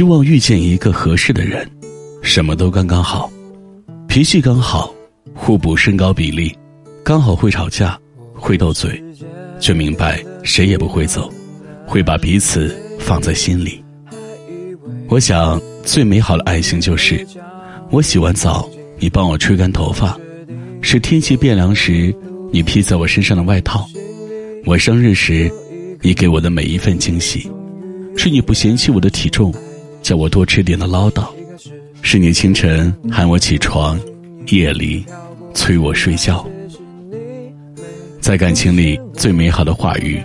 希望遇见一个合适的人，什么都刚刚好，脾气刚好，互补身高比例，刚好会吵架，会斗嘴，却明白谁也不会走，会把彼此放在心里。我想最美好的爱情就是，我洗完澡你帮我吹干头发，是天气变凉时你披在我身上的外套，我生日时你给我的每一份惊喜，是你不嫌弃我的体重。叫我多吃点的唠叨，是你清晨喊我起床，夜里催我睡觉。在感情里最美好的话语，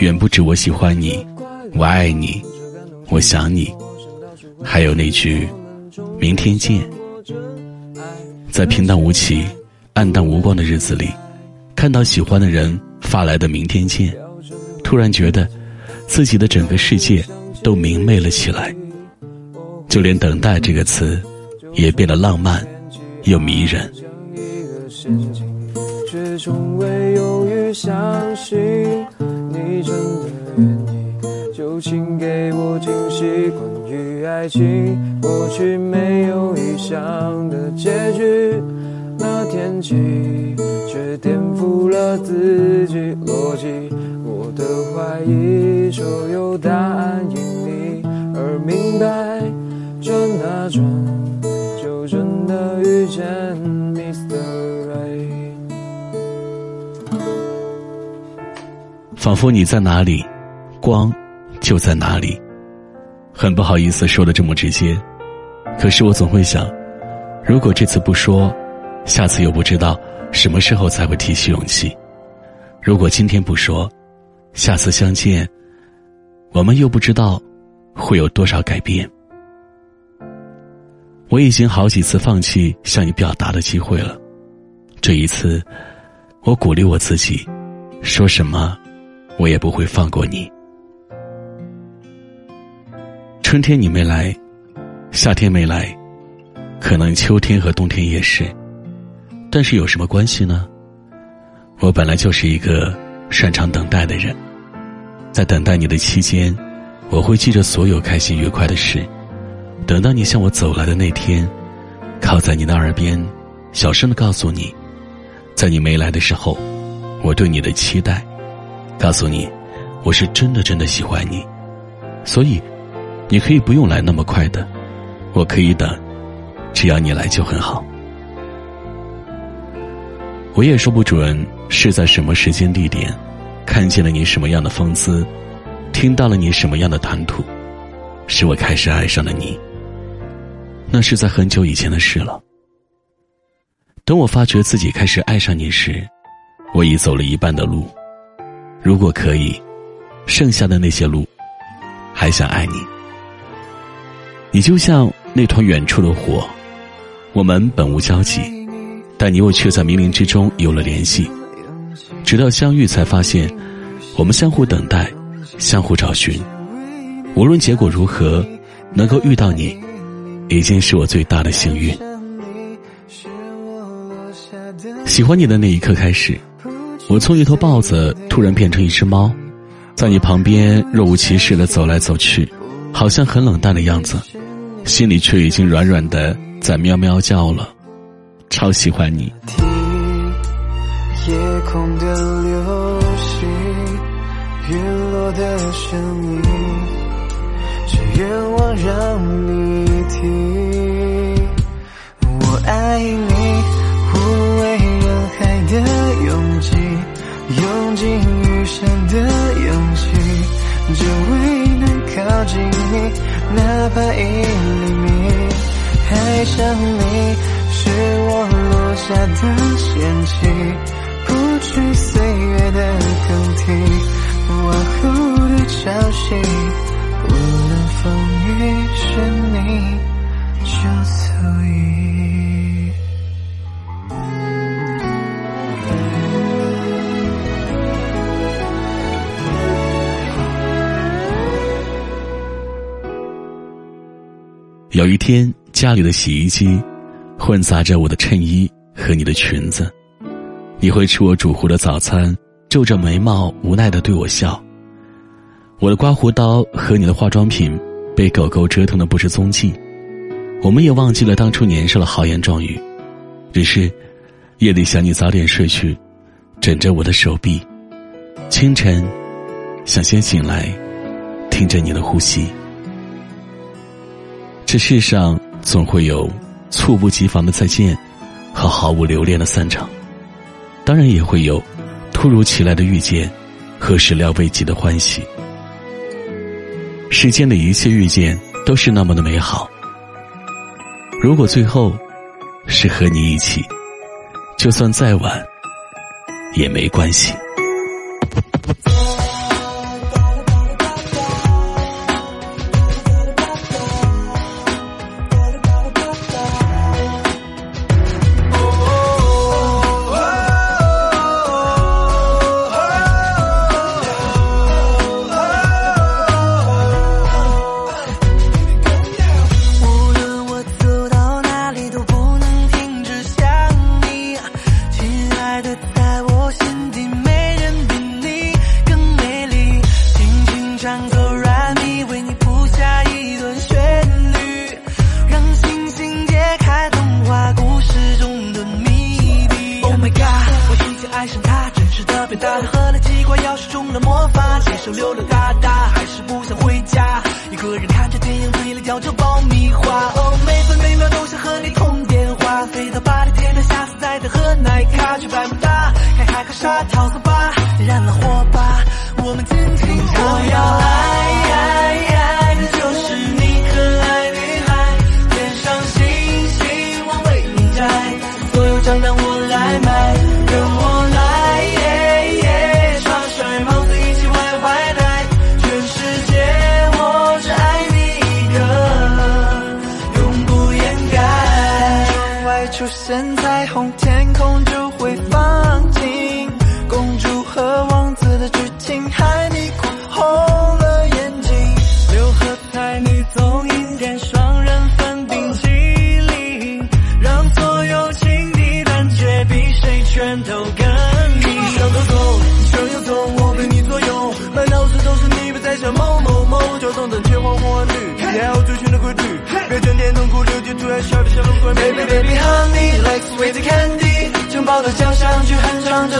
远不止我喜欢你，我爱你，我想你，还有那句明天见。在平淡无奇、暗淡无光的日子里，看到喜欢的人发来的明天见，突然觉得自己的整个世界都明媚了起来。就连等待这个词，也变得浪漫又迷人。却从未犹豫相信你真的愿意，就请给我惊喜。关于爱情，过去没有预想的结局，那天起却颠覆了自己逻辑。我的怀疑，所有答案因你而明白。转啊转，就真的遇见 Mr. Right。仿佛你在哪里，光就在哪里。很不好意思说的这么直接，可是我总会想，如果这次不说，下次又不知道什么时候才会提起勇气；如果今天不说，下次相见，我们又不知道会有多少改变。我已经好几次放弃向你表达的机会了，这一次，我鼓励我自己，说什么，我也不会放过你。春天你没来，夏天没来，可能秋天和冬天也是，但是有什么关系呢？我本来就是一个擅长等待的人，在等待你的期间，我会记着所有开心愉快的事。等到你向我走来的那天，靠在你的耳边，小声的告诉你，在你没来的时候，我对你的期待，告诉你，我是真的真的喜欢你，所以，你可以不用来那么快的，我可以等，只要你来就很好。我也说不准是在什么时间地点，看见了你什么样的风姿，听到了你什么样的谈吐，使我开始爱上了你。那是在很久以前的事了。等我发觉自己开始爱上你时，我已走了一半的路。如果可以，剩下的那些路，还想爱你。你就像那团远处的火，我们本无交集，但你我却在冥冥之中有了联系。直到相遇，才发现，我们相互等待，相互找寻。无论结果如何，能够遇到你。已经是我最大的幸运。喜欢你的那一刻开始，我从一头豹子突然变成一只猫，在你旁边若无其事的走来走去，好像很冷淡的样子，心里却已经软软的在喵喵叫了，超喜欢你。夜空的流星，陨落的声音，只愿望让你。题，我爱你，无畏人海的拥挤，用尽余生的勇气，只为能靠近你，哪怕一厘米。爱上你，是我落下的险棋，不去岁月的更替，往后的潮汐，无论风雨是你。就足以。有一天，家里的洗衣机混杂着我的衬衣和你的裙子，你会吃我煮糊的早餐，皱着眉毛无奈的对我笑。我的刮胡刀和你的化妆品。被狗狗折腾的不知踪迹。我们也忘记了当初年少的豪言壮语，只是夜里想你早点睡去，枕着我的手臂。清晨，想先醒来，听着你的呼吸。这世上总会有猝不及防的再见，和毫无留恋的散场，当然也会有突如其来的遇见和始料未及的欢喜。世间的一切遇见都是那么的美好。如果最后是和你一起，就算再晚也没关系。 듯 实的变大，喝了几罐钥匙中了魔法，街上溜溜达达，还是不想回家。一个人看着电影，嘴里嚼着爆米花。哦，每分每秒都想和你通电话，飞到巴黎铁塔，下次再的喝奶咖，去百慕大，看海和沙跳桑巴，点，燃了火把，我们尽情唱出现彩虹，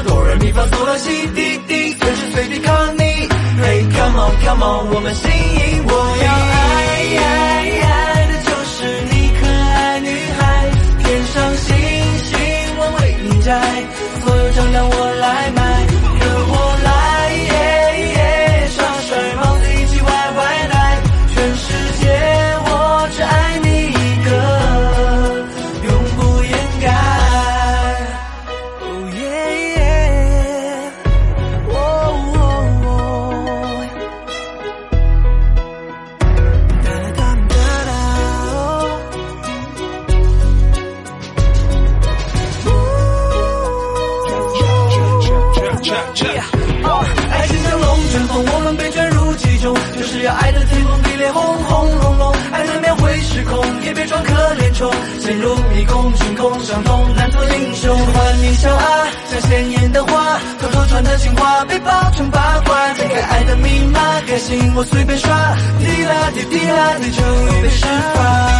哆来咪发嗦拉西滴滴，随时随地 call 你。Hey come on come on，我们心意我要爱爱就是要爱得天崩地裂，轰轰隆隆，爱难免会失控，也别装可怜虫，陷入迷宫，群空伤痛，难做英雄。换你笑啊，像鲜艳的花，偷偷传的情话被爆成八卦，解开爱的密码，开心我随便刷，滴啦滴滴啦，滴，终于被释放。